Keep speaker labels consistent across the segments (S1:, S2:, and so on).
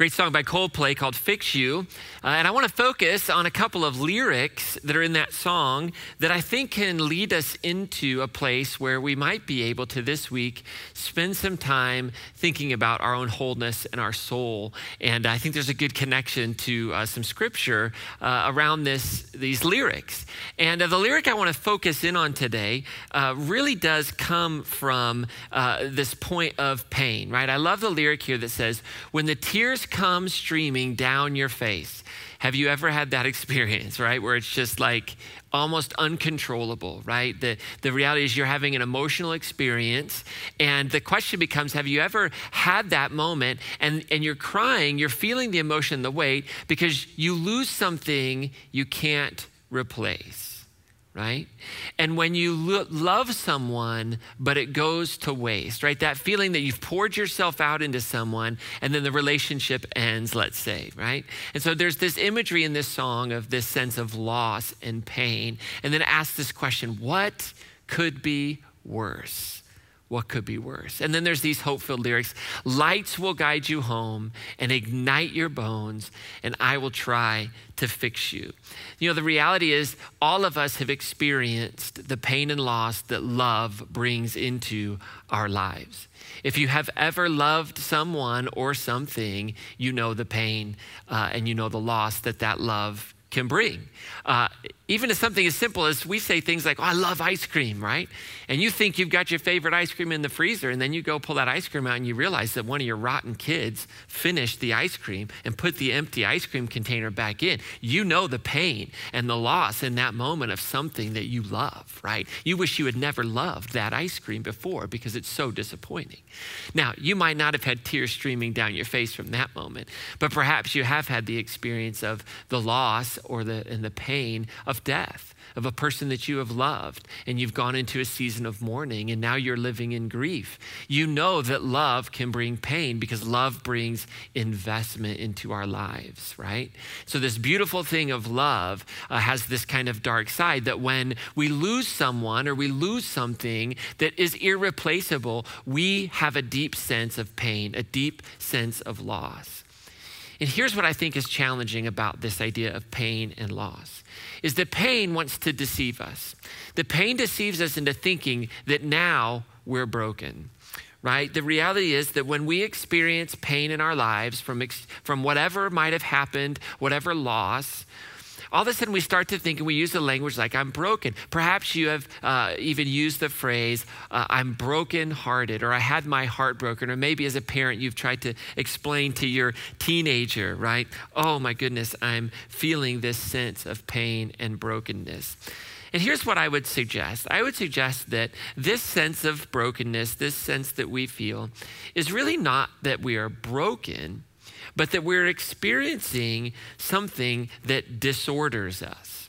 S1: great song by Coldplay called Fix You. Uh, and I want to focus on a couple of lyrics that are in that song that I think can lead us into a place where we might be able to this week spend some time thinking about our own wholeness and our soul. And I think there's a good connection to uh, some scripture uh, around this, these lyrics. And uh, the lyric I want to focus in on today uh, really does come from uh, this point of pain, right? I love the lyric here that says, When the tears come streaming down your face. Have you ever had that experience, right? Where it's just like almost uncontrollable, right? The, the reality is you're having an emotional experience. And the question becomes have you ever had that moment and, and you're crying, you're feeling the emotion, the weight, because you lose something you can't replace? Right? And when you lo- love someone, but it goes to waste, right? That feeling that you've poured yourself out into someone and then the relationship ends, let's say, right? And so there's this imagery in this song of this sense of loss and pain. And then ask this question what could be worse? What could be worse? And then there's these hope filled lyrics Lights will guide you home and ignite your bones, and I will try to fix you. You know, the reality is, all of us have experienced the pain and loss that love brings into our lives. If you have ever loved someone or something, you know the pain uh, and you know the loss that that love can bring. Uh, even to something as simple as we say things like, oh, I love ice cream, right? And you think you've got your favorite ice cream in the freezer, and then you go pull that ice cream out and you realize that one of your rotten kids finished the ice cream and put the empty ice cream container back in. You know the pain and the loss in that moment of something that you love, right? You wish you had never loved that ice cream before because it's so disappointing. Now, you might not have had tears streaming down your face from that moment, but perhaps you have had the experience of the loss or the and the pain of death of a person that you have loved, and you've gone into a season of mourning, and now you're living in grief. You know that love can bring pain because love brings investment into our lives, right? So, this beautiful thing of love uh, has this kind of dark side that when we lose someone or we lose something that is irreplaceable, we have a deep sense of pain, a deep sense of loss. And here's what I think is challenging about this idea of pain and loss is that pain wants to deceive us. The pain deceives us into thinking that now we're broken right? The reality is that when we experience pain in our lives from, from whatever might have happened, whatever loss, all of a sudden we start to think and we use the language like, I'm broken. Perhaps you have uh, even used the phrase, uh, I'm broken hearted, or I had my heart broken, or maybe as a parent you've tried to explain to your teenager, right? Oh my goodness, I'm feeling this sense of pain and brokenness. And here's what I would suggest I would suggest that this sense of brokenness, this sense that we feel, is really not that we are broken but that we're experiencing something that disorders us.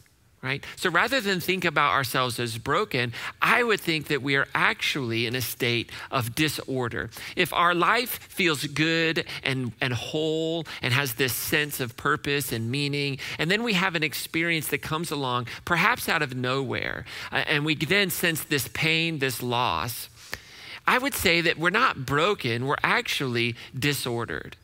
S1: Right? So rather than think about ourselves as broken, I would think that we are actually in a state of disorder. If our life feels good and, and whole and has this sense of purpose and meaning, and then we have an experience that comes along, perhaps out of nowhere, uh, and we then sense this pain, this loss, I would say that we're not broken, we're actually disordered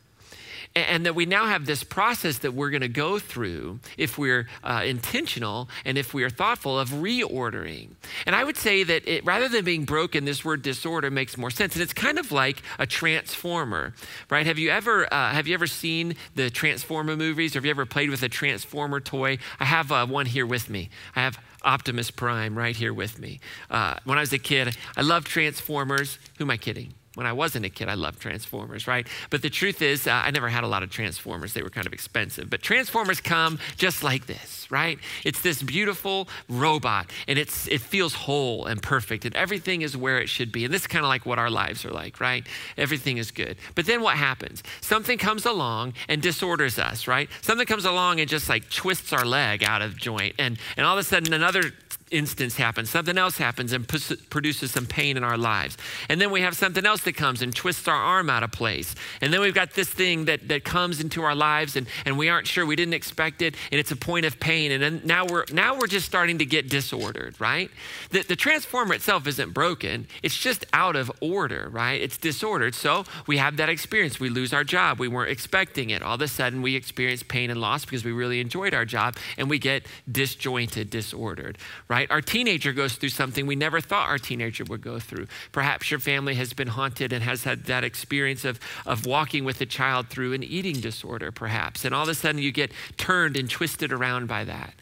S1: and that we now have this process that we're going to go through if we're uh, intentional and if we are thoughtful of reordering. And I would say that it, rather than being broken, this word disorder makes more sense. And it's kind of like a transformer, right? Have you ever uh, have you ever seen the Transformer movies? Or have you ever played with a Transformer toy? I have uh, one here with me. I have Optimus Prime right here with me. Uh, when I was a kid, I loved Transformers. Who am I kidding? When I wasn't a kid, I loved Transformers, right? But the truth is, uh, I never had a lot of Transformers. They were kind of expensive. But Transformers come just like this, right? It's this beautiful robot, and it's, it feels whole and perfect, and everything is where it should be. And this is kind of like what our lives are like, right? Everything is good. But then what happens? Something comes along and disorders us, right? Something comes along and just like twists our leg out of joint. And, and all of a sudden, another instance happens, something else happens and produces some pain in our lives. And then we have something else that comes and twists our arm out of place. And then we've got this thing that, that comes into our lives and, and we aren't sure, we didn't expect it, and it's a point of pain. And then now we're now we're just starting to get disordered, right? The, the transformer itself isn't broken, it's just out of order, right? It's disordered. So we have that experience. We lose our job. We weren't expecting it. All of a sudden we experience pain and loss because we really enjoyed our job and we get disjointed, disordered, right? Right? Our teenager goes through something we never thought our teenager would go through. Perhaps your family has been haunted and has had that experience of, of walking with a child through an eating disorder, perhaps. And all of a sudden you get turned and twisted around by that.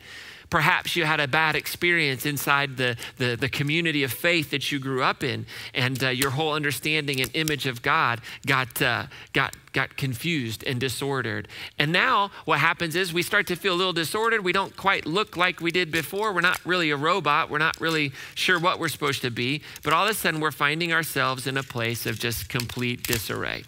S1: Perhaps you had a bad experience inside the, the, the community of faith that you grew up in, and uh, your whole understanding and image of God got, uh, got, got confused and disordered. And now what happens is we start to feel a little disordered. We don't quite look like we did before. We're not really a robot. We're not really sure what we're supposed to be. But all of a sudden, we're finding ourselves in a place of just complete disarray.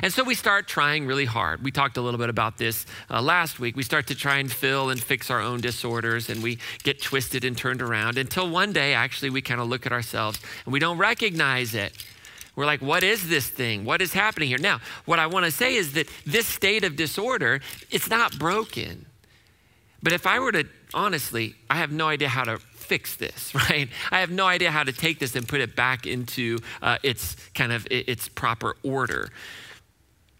S1: And so we start trying really hard. We talked a little bit about this uh, last week. We start to try and fill and fix our own disorders, and we get twisted and turned around until one day, actually, we kind of look at ourselves and we don't recognize it. We're like, what is this thing? What is happening here? Now, what I want to say is that this state of disorder, it's not broken. But if I were to, honestly, I have no idea how to fix this, right? I have no idea how to take this and put it back into uh, its kind of its proper order.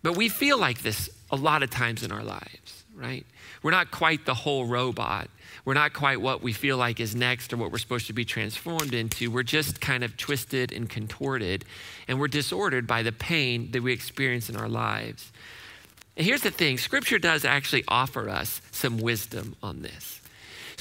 S1: But we feel like this a lot of times in our lives, right? We're not quite the whole robot. We're not quite what we feel like is next or what we're supposed to be transformed into. We're just kind of twisted and contorted, and we're disordered by the pain that we experience in our lives. And here's the thing Scripture does actually offer us some wisdom on this.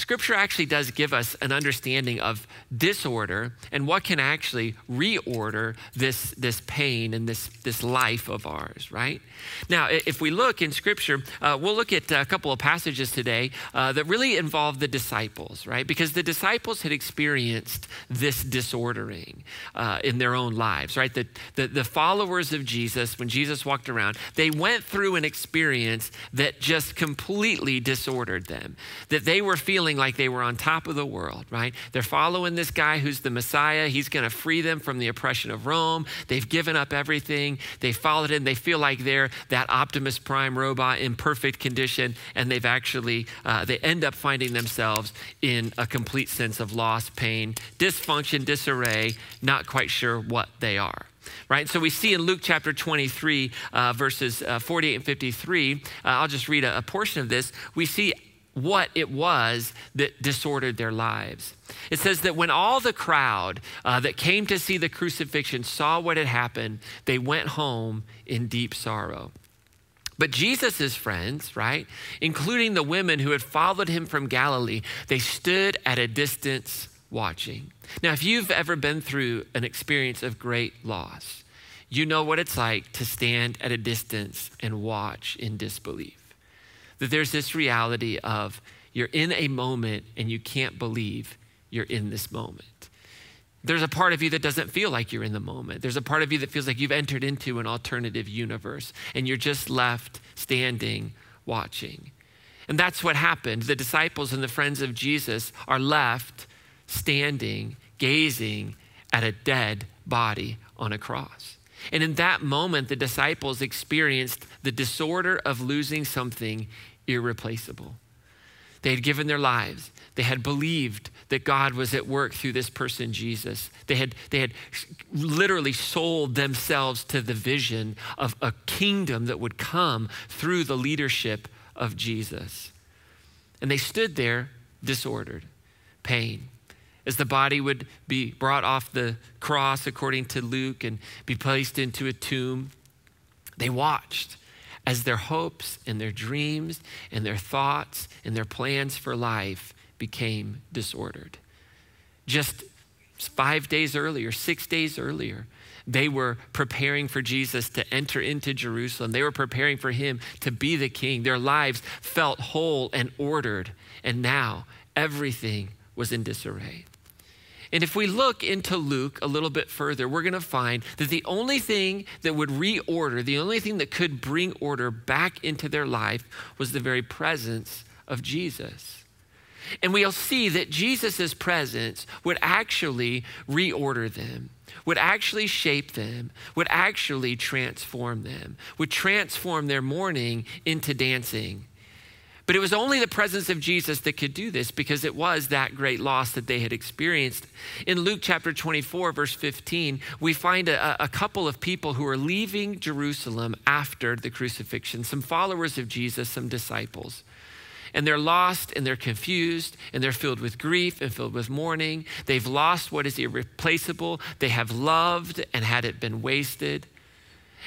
S1: Scripture actually does give us an understanding of disorder and what can actually reorder this, this pain and this, this life of ours, right? Now, if we look in Scripture, uh, we'll look at a couple of passages today uh, that really involve the disciples, right? Because the disciples had experienced this disordering uh, in their own lives, right? The, the, the followers of Jesus, when Jesus walked around, they went through an experience that just completely disordered them, that they were feeling feeling like they were on top of the world, right? They're following this guy who's the Messiah. He's going to free them from the oppression of Rome. They've given up everything. They followed him. They feel like they're that Optimus Prime robot in perfect condition, and they've actually, uh, they end up finding themselves in a complete sense of loss, pain, dysfunction, disarray, not quite sure what they are right? So we see in Luke chapter 23, uh, verses uh, 48 and 53, uh, I'll just read a, a, portion of this. We see what it was that disordered their lives. It says that when all the crowd uh, that came to see the crucifixion saw what had happened, they went home in deep sorrow. But Jesus' friends, right, including the women who had followed him from Galilee, they stood at a distance watching. Now, if you've ever been through an experience of great loss, you know what it's like to stand at a distance and watch in disbelief that there's this reality of you're in a moment and you can't believe you're in this moment. There's a part of you that doesn't feel like you're in the moment. There's a part of you that feels like you've entered into an alternative universe and you're just left standing, watching. And that's what happened. The disciples and the friends of Jesus are left standing, gazing at a dead body on a cross. And in that moment, the disciples experienced the disorder of losing something irreplaceable. They had given their lives. They had believed that God was at work through this person, Jesus. They had, they had literally sold themselves to the vision of a kingdom that would come through the leadership of Jesus. And they stood there disordered, pain. As the body would be brought off the cross, according to Luke, and be placed into a tomb, they watched as their hopes and their dreams and their thoughts and their plans for life became disordered. Just five days earlier, six days earlier, they were preparing for Jesus to enter into Jerusalem. They were preparing for him to be the king. Their lives felt whole and ordered. And now everything was in disarray. And if we look into Luke a little bit further, we're going to find that the only thing that would reorder, the only thing that could bring order back into their life was the very presence of Jesus. And we'll see that Jesus' presence would actually reorder them, would actually shape them, would actually transform them, would transform their mourning into dancing. But it was only the presence of Jesus that could do this because it was that great loss that they had experienced. In Luke chapter 24, verse 15, we find a, a, couple of people who are leaving Jerusalem after the crucifixion, some followers of Jesus, some disciples and they're lost and they're confused and they're filled with grief and filled with mourning. They've lost what is irreplaceable. They have loved and had it been wasted.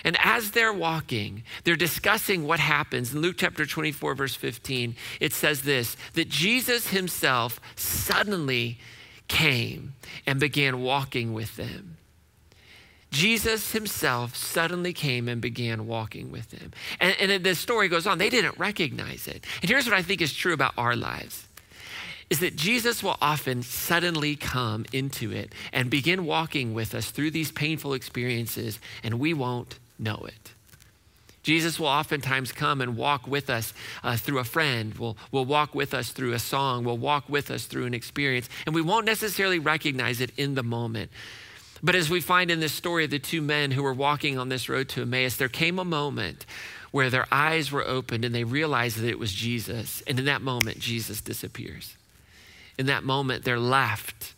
S1: And as they're walking, they're discussing what happens. In Luke chapter 24, verse 15, it says this that Jesus himself suddenly came and began walking with them. Jesus himself suddenly came and began walking with them. And, and the story goes on, they didn't recognize it. And here's what I think is true about our lives is that Jesus will often suddenly come into it and begin walking with us through these painful experiences, and we won't know it. Jesus will oftentimes come and walk with us uh, through a friend, will, will walk with us through a song, will walk with us through an experience, and we won't necessarily recognize it in the moment. But as we find in this story of the two men who were walking on this road to Emmaus, there came a moment where their eyes were opened and they realized that it was Jesus. And in that moment, Jesus disappears. In that moment, they're left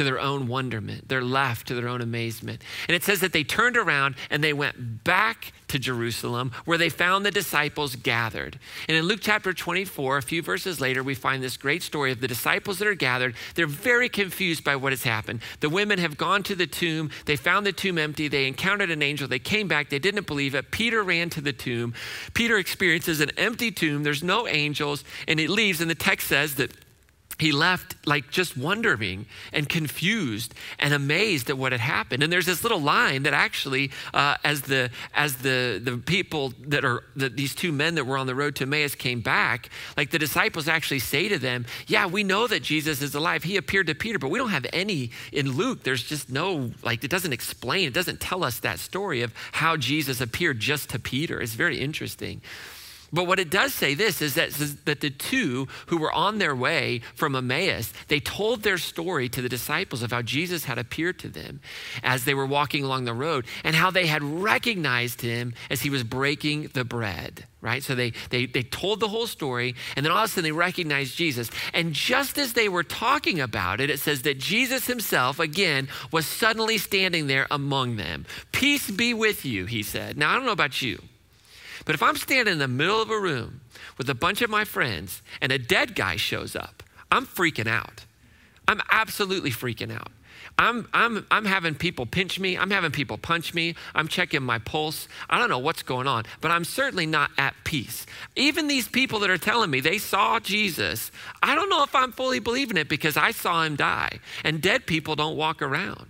S1: to their own wonderment. They're left to their own amazement. And it says that they turned around and they went back to Jerusalem where they found the disciples gathered. And in Luke chapter 24, a few verses later, we find this great story of the disciples that are gathered. They're very confused by what has happened. The women have gone to the tomb. They found the tomb empty. They encountered an angel. They came back. They didn't believe it. Peter ran to the tomb. Peter experiences an empty tomb. There's no angels. And he leaves. And the text says that he left like just wondering and confused and amazed at what had happened. And there's this little line that actually uh, as the as the the people that are that these two men that were on the road to emmaus came back like the disciples actually say to them yeah we know that jesus is alive. He appeared to peter but we don't have any in luke. There's just no like it doesn't explain it doesn't tell us that story of how jesus appeared just to peter. It's very interesting but what it does say this is that, that the two who were on their way from Emmaus, they told their story to the disciples of how Jesus had appeared to them as they were walking along the road and how they had recognized him as he was breaking the bread, right? So they, they, they told the whole story and then all of a sudden they recognized Jesus. And just as they were talking about it, it says that Jesus himself, again, was suddenly standing there among them. Peace be with you, he said. Now, I don't know about you. But if I'm standing in the middle of a room with a bunch of my friends and a dead guy shows up, I'm freaking out. I'm absolutely freaking out. I'm, I'm, I'm having people pinch me. I'm having people punch me. I'm checking my pulse. I don't know what's going on, but I'm certainly not at peace. Even these people that are telling me they saw Jesus, I don't know if I'm fully believing it because I saw him die. And dead people don't walk around.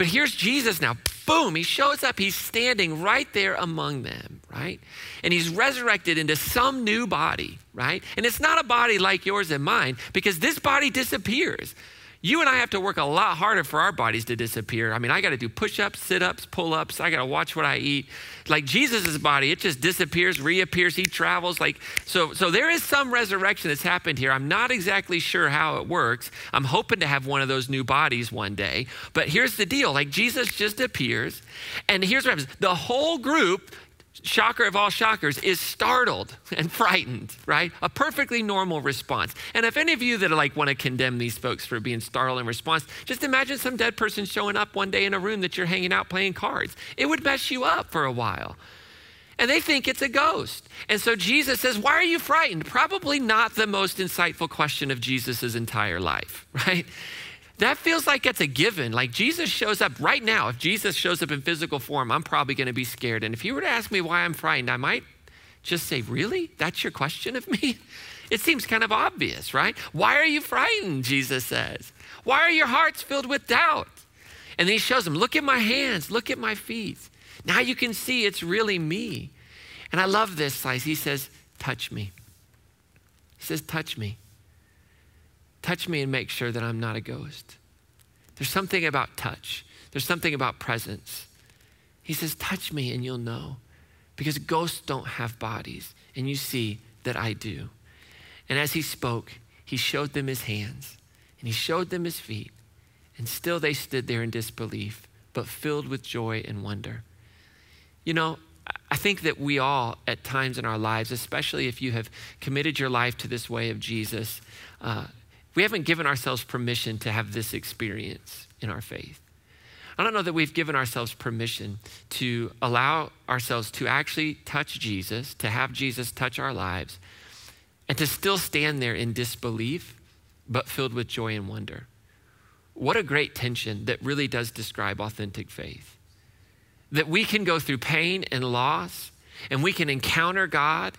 S1: But here's Jesus now. Boom, he shows up. He's standing right there among them, right? And he's resurrected into some new body, right? And it's not a body like yours and mine because this body disappears. You and I have to work a lot harder for our bodies to disappear. I mean, I got to do push ups, sit ups, pull ups. I got to watch what I eat. Like Jesus' body, it just disappears, reappears, he travels. Like, so, so there is some resurrection that's happened here. I'm not exactly sure how it works. I'm hoping to have one of those new bodies one day. But here's the deal like, Jesus just appears, and here's what happens the whole group shocker of all shockers, is startled and frightened, right? A perfectly normal response. And if any of you that like want to condemn these folks for being startled in response, just imagine some dead person showing up one day in a room that you're hanging out playing cards. It would mess you up for a while. And they think it's a ghost. And so Jesus says, Why are you frightened? Probably not the most insightful question of Jesus' entire life, right? That feels like it's a given. Like Jesus shows up right now. If Jesus shows up in physical form, I'm probably going to be scared. And if you were to ask me why I'm frightened, I might just say, Really? That's your question of me? It seems kind of obvious, right? Why are you frightened? Jesus says. Why are your hearts filled with doubt? And then he shows them, Look at my hands, look at my feet. Now you can see it's really me. And I love this slice. He says, Touch me. He says, Touch me. Touch me and make sure that I'm not a ghost. There's something about touch, there's something about presence. He says, Touch me and you'll know. Because ghosts don't have bodies, and you see that I do. And as he spoke, he showed them his hands and he showed them his feet. And still they stood there in disbelief, but filled with joy and wonder. You know, I think that we all, at times in our lives, especially if you have committed your life to this way of Jesus, uh, we haven't given ourselves permission to have this experience in our faith. I don't know that we've given ourselves permission to allow ourselves to actually touch Jesus, to have Jesus touch our lives, and to still stand there in disbelief, but filled with joy and wonder. What a great tension that really does describe authentic faith. That we can go through pain and loss, and we can encounter God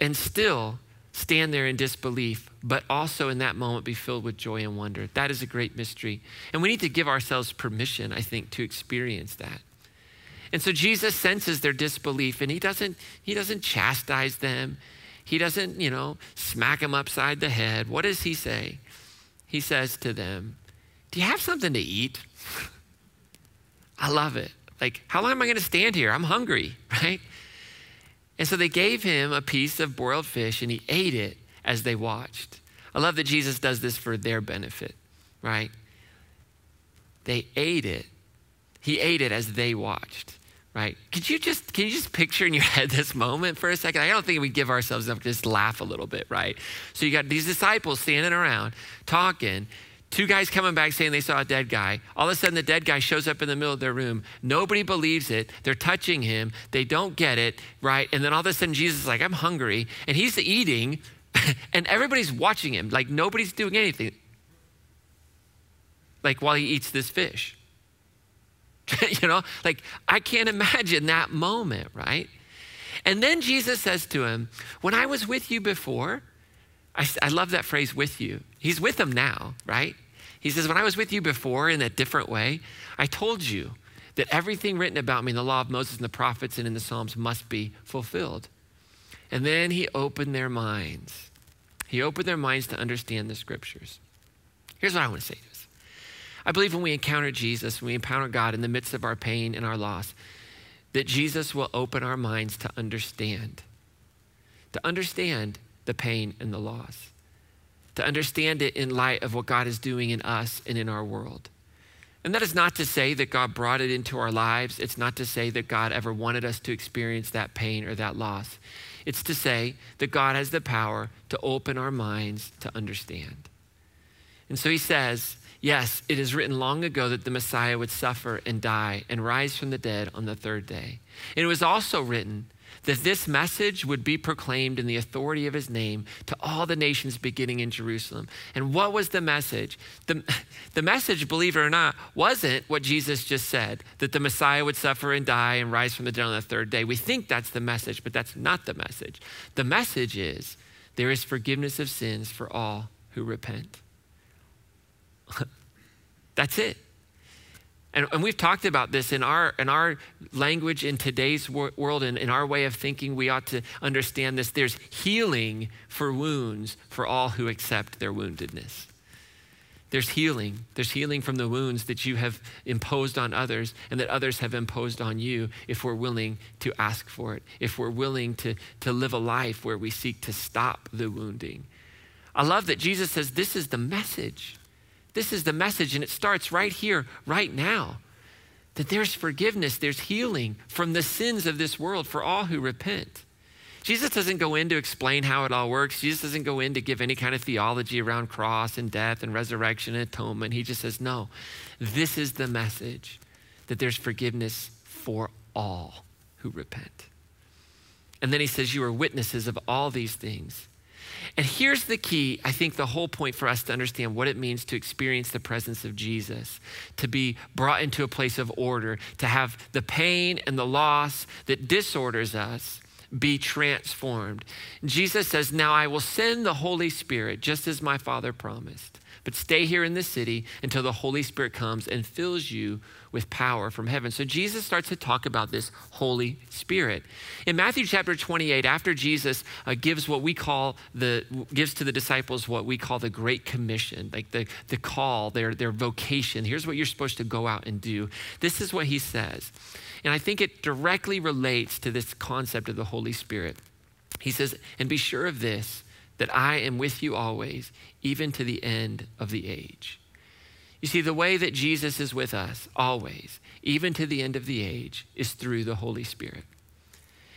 S1: and still stand there in disbelief, but also in that moment be filled with joy and wonder. That is a great mystery. And we need to give ourselves permission, I think, to experience that. And so Jesus senses their disbelief and he doesn't, he doesn't chastise them. He doesn't, you know, smack them upside the head. What does he say? He says to them, Do you have something to eat? I love it. Like, how long am I going to stand here? I'm hungry, right? And so they gave him a piece of broiled fish and he ate it as they watched. I love that Jesus does this for their benefit, right? They ate it. He ate it as they watched, right? Could you just can you just picture in your head this moment for a second? I don't think we give ourselves enough to just laugh a little bit, right? So you got these disciples standing around talking, Two guys coming back saying they saw a dead guy. All of a sudden, the dead guy shows up in the middle of their room. Nobody believes it. They're touching him. They don't get it, right? And then all of a sudden, Jesus is like, I'm hungry. And he's eating, and everybody's watching him. Like nobody's doing anything. Like while he eats this fish. you know, like I can't imagine that moment, right? And then Jesus says to him, When I was with you before, I, I love that phrase, with you. He's with them now, right? He says, When I was with you before in a different way, I told you that everything written about me in the law of Moses and the prophets and in the Psalms must be fulfilled. And then he opened their minds. He opened their minds to understand the scriptures. Here's what I want to say to us I believe when we encounter Jesus, when we encounter God in the midst of our pain and our loss, that Jesus will open our minds to understand, to understand the pain and the loss to understand it in light of what God is doing in us and in our world. And that is not to say that God brought it into our lives. It's not to say that God ever wanted us to experience that pain or that loss. It's to say that God has the power to open our minds to understand. And so he says, Yes, it is written long ago that the Messiah would suffer and die and rise from the dead on the third day. And it was also written that this message would be proclaimed in the authority of his name to all the nations beginning in Jerusalem. And what was the message? The, the message, believe it or not, wasn't what Jesus just said that the Messiah would suffer and die and rise from the dead on the third day. We think that's the message, but that's not the message. The message is there is forgiveness of sins for all who repent. that's it. And, and we've talked about this in our, in our language in today's wor- world and in our way of thinking, we ought to understand this. There's healing for wounds for all who accept their woundedness. There's healing. There's healing from the wounds that you have imposed on others and that others have imposed on you if we're willing to ask for it, if we're willing to, to live a life where we seek to stop the wounding. I love that Jesus says this is the message. This is the message, and it starts right here, right now. That there's forgiveness, there's healing from the sins of this world for all who repent. Jesus doesn't go in to explain how it all works. Jesus doesn't go in to give any kind of theology around cross and death and resurrection and atonement. He just says, no, this is the message that there's forgiveness for all who repent. And then he says, You are witnesses of all these things. And here's the key, I think, the whole point for us to understand what it means to experience the presence of Jesus, to be brought into a place of order, to have the pain and the loss that disorders us be transformed. Jesus says, Now I will send the Holy Spirit, just as my Father promised. But stay here in the city until the Holy Spirit comes and fills you with power from heaven. So Jesus starts to talk about this Holy Spirit. In Matthew chapter 28, after Jesus uh, gives what we call the, gives to the disciples what we call the Great Commission, like the, the call, their, their vocation. Here's what you're supposed to go out and do. This is what he says. And I think it directly relates to this concept of the Holy Spirit. He says, and be sure of this that I am with you always, even to the end of the age. You see, the way that Jesus is with us always, even to the end of the age, is through the Holy Spirit.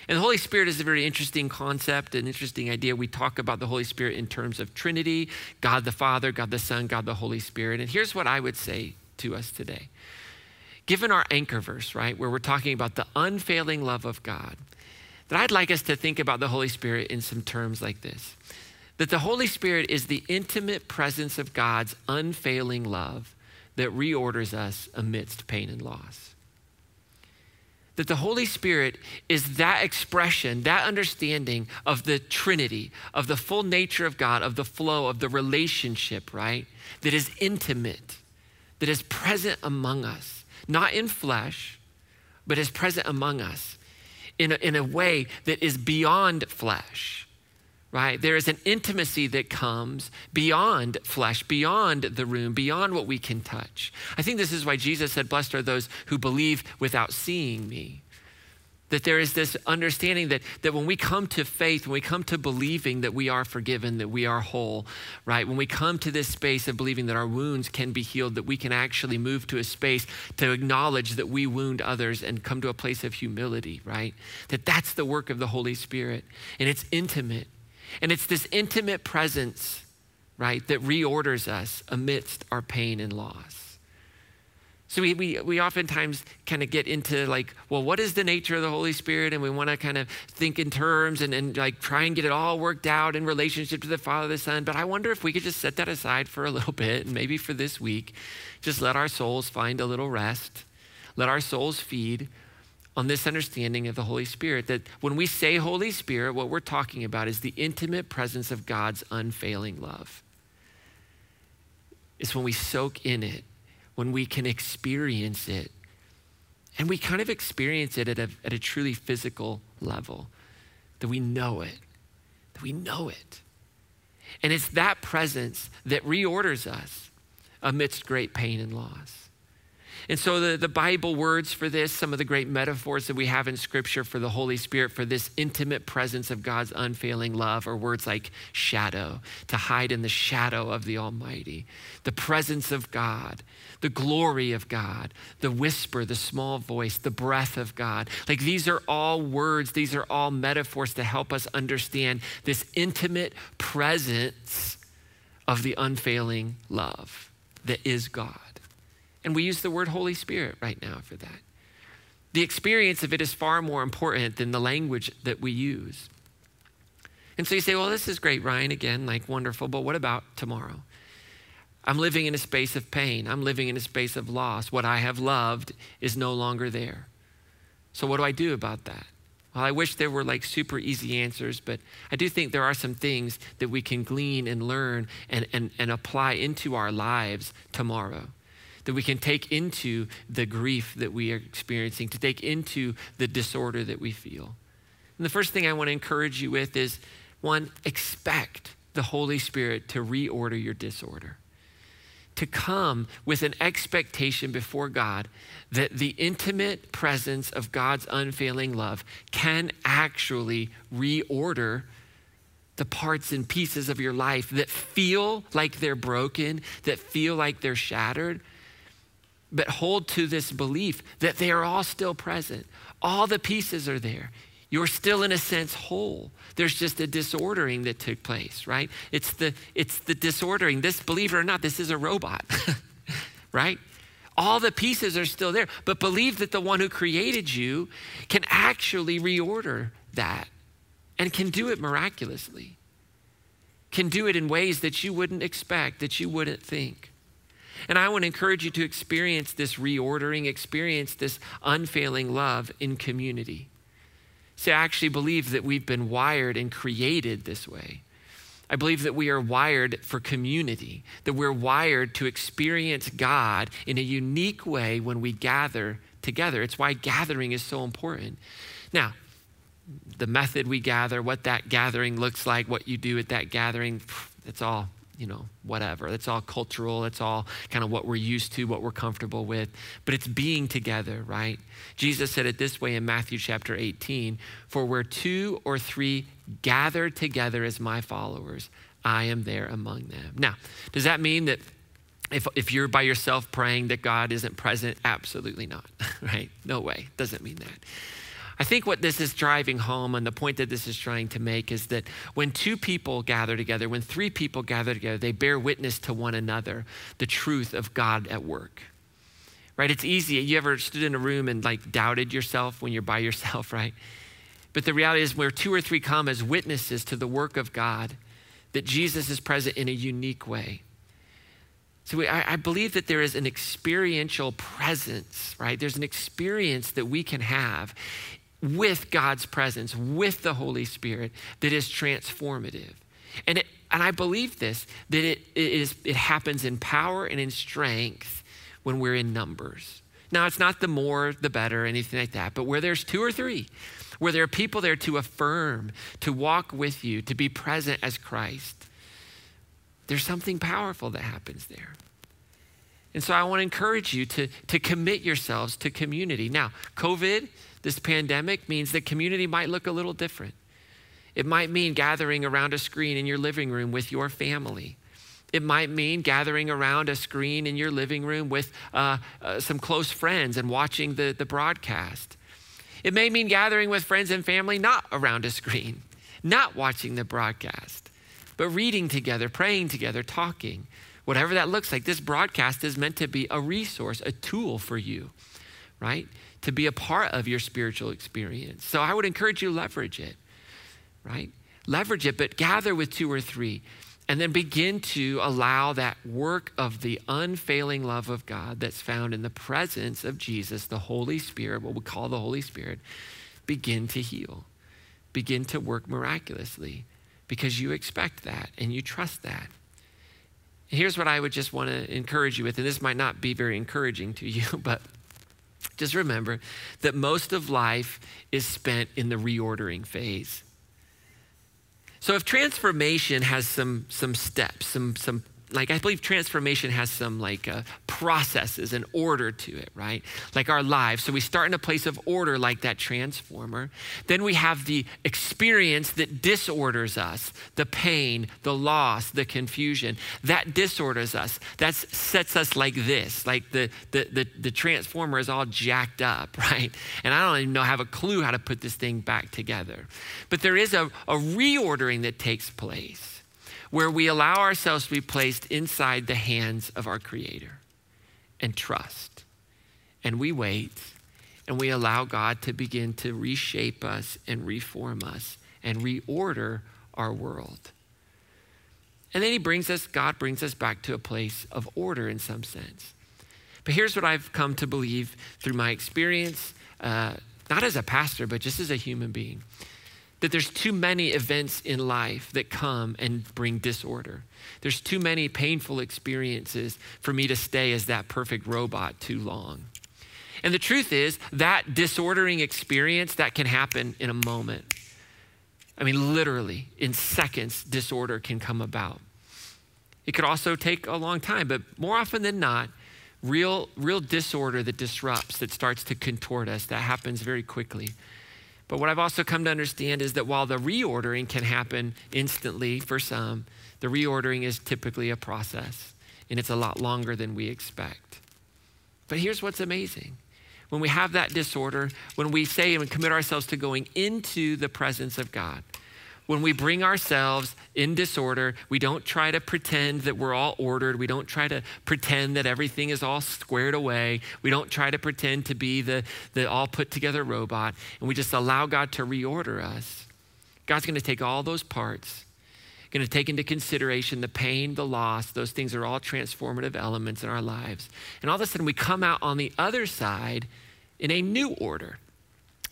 S1: And the Holy Spirit is a very interesting concept, an interesting idea. We talk about the Holy Spirit in terms of Trinity God the Father, God the Son, God the Holy Spirit. And here's what I would say to us today. Given our anchor verse, right, where we're talking about the unfailing love of God, that I'd like us to think about the Holy Spirit in some terms like this that the Holy Spirit is the intimate presence of God's unfailing love that reorders us amidst pain and loss. That the Holy Spirit is that expression, that understanding of the Trinity, of the full nature of God, of the flow, of the relationship, right? That is intimate, that is present among us, not in flesh, but is present among us in a, in a way that is beyond flesh right? There is an intimacy that comes beyond flesh, beyond the room, beyond what we can touch. I think this is why Jesus said, Blessed are those who believe without seeing me. That there is this understanding that, that when we come to faith, when we come to believing that we are forgiven, that we are whole, right? When we come to this space of believing that our wounds can be healed, that we can actually move to a space to acknowledge that we wound others and come to a place of humility, right? That that's the work of the Holy Spirit. And it's intimate. And it's this intimate presence, right, that reorders us amidst our pain and loss. So we, we, we oftentimes kind of get into like, well, what is the nature of the Holy Spirit? And we want to kind of think in terms and, and like try and get it all worked out in relationship to the Father, the Son. But I wonder if we could just set that aside for a little bit and maybe for this week, just let our souls find a little rest, let our souls feed on this understanding of the Holy Spirit that when we say Holy Spirit, what we're talking about is the intimate presence of God's unfailing love. It's when we soak in it, when we can experience it. And we kind of experience it at a, at a truly physical level, that we know it, that we know it. And it's that presence that reorders us amidst great pain and loss. And so the, the Bible words for this, some of the great metaphors that we have in Scripture for the Holy Spirit, for this intimate presence of God's unfailing love, are words like shadow, to hide in the shadow of the Almighty, the presence of God, the glory of God, the whisper, the small voice, the breath of God. Like these are all words, these are all metaphors to help us understand this intimate presence of the unfailing love that is God. And we use the word Holy Spirit right now for that. The experience of it is far more important than the language that we use. And so you say, well, this is great, Ryan, again, like wonderful, but what about tomorrow? I'm living in a space of pain. I'm living in a space of loss. What I have loved is no longer there. So, what do I do about that? Well, I wish there were like super easy answers, but I do think there are some things that we can glean and learn and, and, and apply into our lives tomorrow that we can take into the grief that we are experiencing, to take into the disorder that we feel. And the first thing I want to encourage you with is one, expect the Holy Spirit to reorder your disorder. To come with an expectation before God that the intimate presence of God's unfailing love can actually reorder the parts and pieces of your life that feel like they're broken, that feel like they're shattered, but hold to this belief that they are all still present. All the pieces are there. You're still, in a sense, whole. There's just a disordering that took place, right? It's the, it's the disordering. This, believe it or not, this is a robot, right? All the pieces are still there, but believe that the one who created you can actually reorder that and can do it miraculously, can do it in ways that you wouldn't expect, that you wouldn't think. And I want to encourage you to experience this reordering, experience this unfailing love in community. See, I actually believe that we've been wired and created this way. I believe that we are wired for community, that we're wired to experience God in a unique way when we gather together. It's why gathering is so important. Now, the method we gather, what that gathering looks like, what you do at that gathering, it's all you know, whatever. That's all cultural. That's all kind of what we're used to, what we're comfortable with. But it's being together, right? Jesus said it this way in Matthew chapter 18 For where two or three gather together as my followers, I am there among them. Now, does that mean that if, if you're by yourself praying that God isn't present? Absolutely not, right? No way. Doesn't mean that. I think what this is driving home and the point that this is trying to make is that when two people gather together, when three people gather together, they bear witness to one another the truth of God at work. Right? It's easy. You ever stood in a room and like doubted yourself when you're by yourself, right? But the reality is, where two or three come as witnesses to the work of God, that Jesus is present in a unique way. So we, I, I, believe that there is an experiential presence, right? There's an experience that we can have with God's presence, with the Holy Spirit, that is transformative. And, it, and I believe this, that it, it, is, it happens in power and in strength when we're in numbers. Now, it's not the more, the better, anything like that, but where there's two or three, where there are people there to affirm, to walk with you, to be present as Christ, there's something powerful that happens there. And so I want to encourage you to, to commit yourselves to community. Now, COVID, this pandemic means that community might look a little different. It might mean gathering around a screen in your living room with your family. It might mean gathering around a screen in your living room with uh, uh, some close friends and watching the, the broadcast. It may mean gathering with friends and family not around a screen, not watching the broadcast, but reading together, praying together, talking. Whatever that looks like, this broadcast is meant to be a resource, a tool for you, right? To be a part of your spiritual experience. So I would encourage you leverage it, right? Leverage it, but gather with two or three and then begin to allow that work of the unfailing love of God that's found in the presence of Jesus, the Holy Spirit, what we call the Holy Spirit, begin to heal, begin to work miraculously because you expect that and you trust that. Here's what I would just want to encourage you with, and this might not be very encouraging to you, but just remember that most of life is spent in the reordering phase. So if transformation has some, some steps, some, some like I believe transformation has some like uh, processes and order to it, right? Like our lives. So we start in a place of order, like that transformer. Then we have the experience that disorders us, the pain, the loss, the confusion. That disorders us. That sets us like this, like the, the the the transformer is all jacked up, right? And I don't even know have a clue how to put this thing back together. But there is a, a reordering that takes place where we allow ourselves to be placed inside the hands of our Creator and trust. And we wait and we allow God to begin to reshape us and reform us and reorder our world. And then he brings us, God brings us back to a place of order in some sense. But here's what I've come to believe through my experience, uh, not as a pastor, but just as a human being that there's too many events in life that come and bring disorder. There's too many painful experiences for me to stay as that perfect robot too long. And the truth is, that disordering experience that can happen in a moment. I mean, literally, in seconds, disorder can come about. It could also take a long time, but more often than not, real, real disorder that disrupts, that starts to contort us, that happens very quickly. But what I've also come to understand is that while the reordering can happen instantly for some, the reordering is typically a process and it's a lot longer than we expect. But here's what's amazing. When we have that disorder, when we say and commit ourselves to going into the presence of God, when we bring ourselves in disorder, we don't try to pretend that we're all ordered. We don't try to pretend that everything is all squared away. We don't try to pretend to be the, the all put together robot. And we just allow God to reorder us. God's going to take all those parts, going to take into consideration the pain, the loss. Those things are all transformative elements in our lives. And all of a sudden, we come out on the other side in a new order.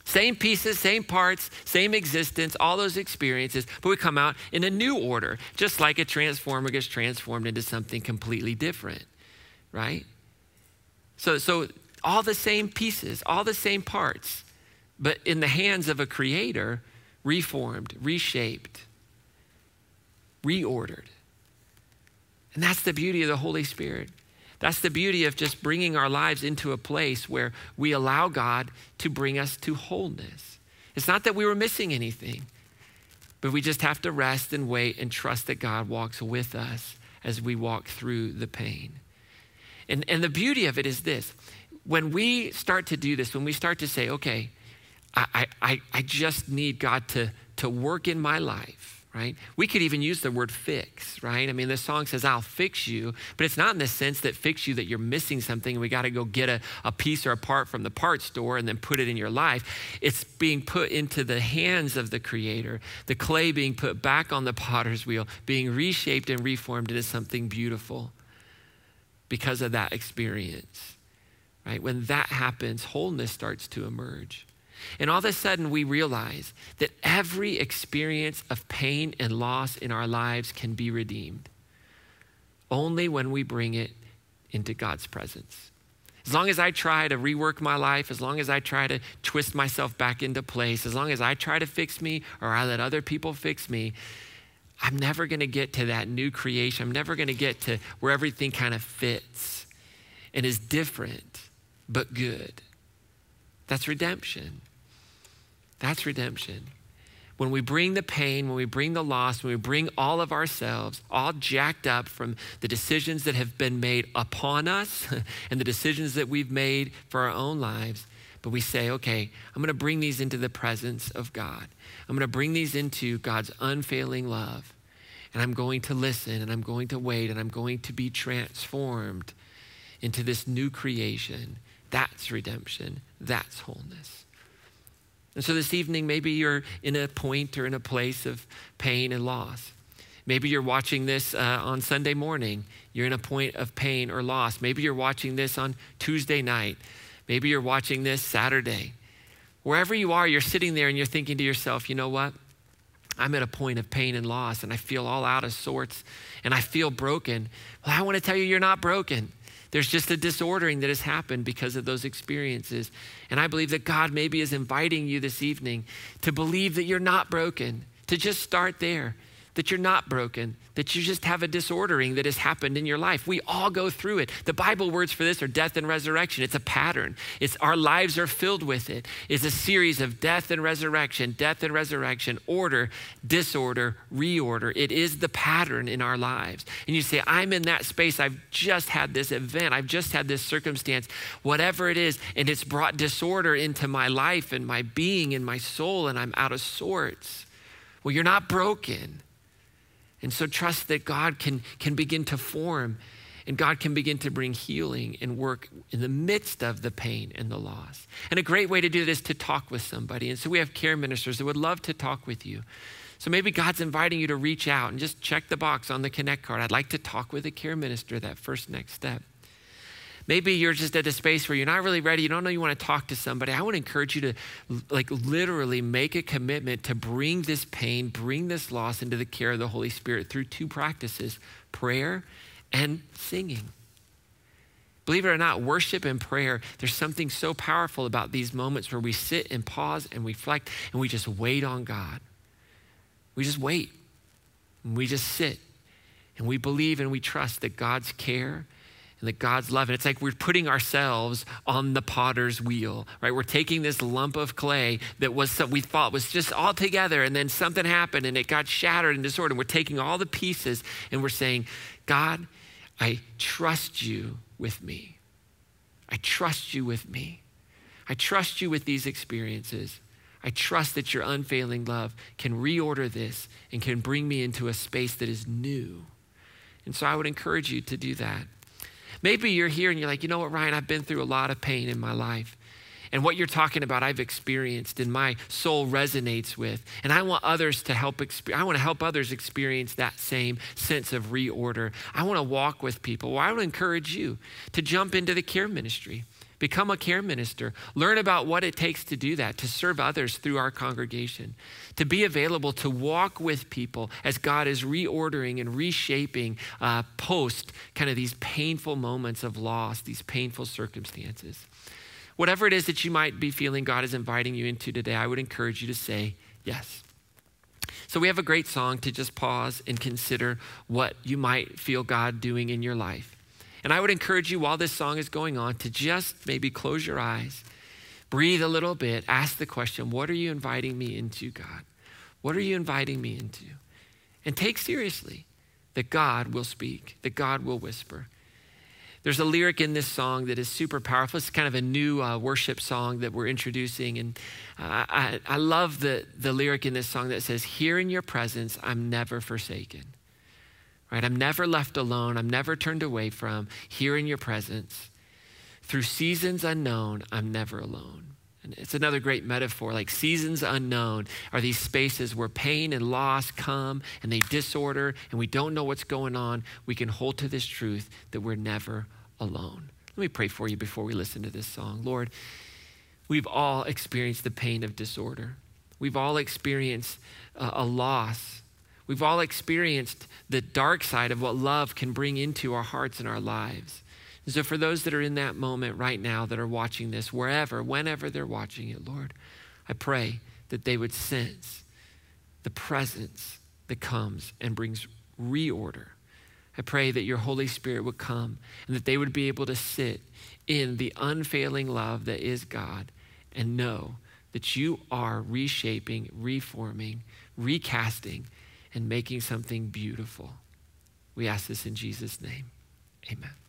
S1: Same pieces, same parts, same existence, all those experiences, but we come out in a new order, just like a transformer gets transformed into something completely different, right? So, so all the same pieces, all the same parts, but in the hands of a creator, reformed, reshaped, reordered. And that's the beauty of the Holy Spirit. That's the beauty of just bringing our lives into a place where we allow God to bring us to wholeness. It's not that we were missing anything, but we just have to rest and wait and trust that God walks with us as we walk through the pain. And, and the beauty of it is this when we start to do this, when we start to say, okay, I, I, I just need God to, to work in my life right? We could even use the word fix, right? I mean, the song says, I'll fix you, but it's not in the sense that fix you that you're missing something and we got to go get a, a piece or a part from the part store and then put it in your life. It's being put into the hands of the Creator, the clay being put back on the potter's wheel, being reshaped and reformed into something beautiful because of that experience, right? When that happens, wholeness starts to emerge. And all of a sudden, we realize that every experience of pain and loss in our lives can be redeemed only when we bring it into God's presence. As long as I try to rework my life, as long as I try to twist myself back into place, as long as I try to fix me or I let other people fix me, I'm never going to get to that new creation. I'm never going to get to where everything kind of fits and is different but good. That's redemption. That's redemption. When we bring the pain, when we bring the loss, when we bring all of ourselves, all jacked up from the decisions that have been made upon us and the decisions that we've made for our own lives, but we say, okay, I'm going to bring these into the presence of God. I'm going to bring these into God's unfailing love. And I'm going to listen and I'm going to wait and I'm going to be transformed into this new creation. That's redemption. That's wholeness. And so this evening, maybe you're in a point or in a place of pain and loss. Maybe you're watching this uh, on Sunday morning. You're in a point of pain or loss. Maybe you're watching this on Tuesday night. Maybe you're watching this Saturday. Wherever you are, you're sitting there and you're thinking to yourself, you know what? I'm at a point of pain and loss and I feel all out of sorts and I feel broken. Well, I want to tell you, you're not broken. There's just a disordering that has happened because of those experiences. And I believe that God maybe is inviting you this evening to believe that you're not broken, to just start there that you're not broken, that you just have a disordering that has happened in your life. We all go through it. The Bible words for this are death and resurrection. It's a pattern. It's our lives are filled with it. It's a series of death and resurrection, death and resurrection, order, disorder, reorder. It is the pattern in our lives. And you say, I'm in that space. I've just had this event. I've just had this circumstance, whatever it is, and it's brought disorder into my life and my being and my soul, and I'm out of sorts. Well, you're not broken. And so trust that God can, can begin to form and God can begin to bring healing and work in the midst of the pain and the loss. And a great way to do this to talk with somebody. And so we have care ministers that would love to talk with you. So maybe God's inviting you to reach out and just check the box on the Connect card. I'd like to talk with a care minister, that first next step. Maybe you're just at a space where you're not really ready. You don't know you want to talk to somebody. I want to encourage you to, like, literally make a commitment to bring this pain, bring this loss into the care of the Holy Spirit through two practices prayer and singing. Believe it or not, worship and prayer, there's something so powerful about these moments where we sit and pause and reflect and we just wait on God. We just wait. And we just sit and we believe and we trust that God's care and that God's love. And it's like we're putting ourselves on the potter's wheel, right? We're taking this lump of clay that was some, we thought was just all together, and then something happened and it got shattered and disordered. And we're taking all the pieces and we're saying, God, I trust you with me. I trust you with me. I trust you with these experiences. I trust that your unfailing love can reorder this and can bring me into a space that is new. And so I would encourage you to do that. Maybe you're here and you're like, you know what, Ryan, I've been through a lot of pain in my life. And what you're talking about, I've experienced and my soul resonates with. And I want others to help, I want to help others experience that same sense of reorder. I want to walk with people. Well, I would encourage you to jump into the care ministry. Become a care minister. Learn about what it takes to do that, to serve others through our congregation, to be available to walk with people as God is reordering and reshaping uh, post kind of these painful moments of loss, these painful circumstances. Whatever it is that you might be feeling God is inviting you into today, I would encourage you to say yes. So we have a great song to just pause and consider what you might feel God doing in your life. And I would encourage you while this song is going on to just maybe close your eyes, breathe a little bit, ask the question, What are you inviting me into, God? What are you inviting me into? And take seriously that God will speak, that God will whisper. There's a lyric in this song that is super powerful. It's kind of a new uh, worship song that we're introducing. And uh, I, I love the, the lyric in this song that says, Here in your presence, I'm never forsaken. Right? I'm never left alone. I'm never turned away from. Here in your presence. Through seasons unknown, I'm never alone. And it's another great metaphor. Like seasons unknown are these spaces where pain and loss come and they disorder and we don't know what's going on. We can hold to this truth that we're never alone. Let me pray for you before we listen to this song. Lord, we've all experienced the pain of disorder. We've all experienced a loss. We've all experienced the dark side of what love can bring into our hearts and our lives. And so, for those that are in that moment right now that are watching this, wherever, whenever they're watching it, Lord, I pray that they would sense the presence that comes and brings reorder. I pray that your Holy Spirit would come and that they would be able to sit in the unfailing love that is God and know that you are reshaping, reforming, recasting, and making something beautiful. We ask this in Jesus' name. Amen.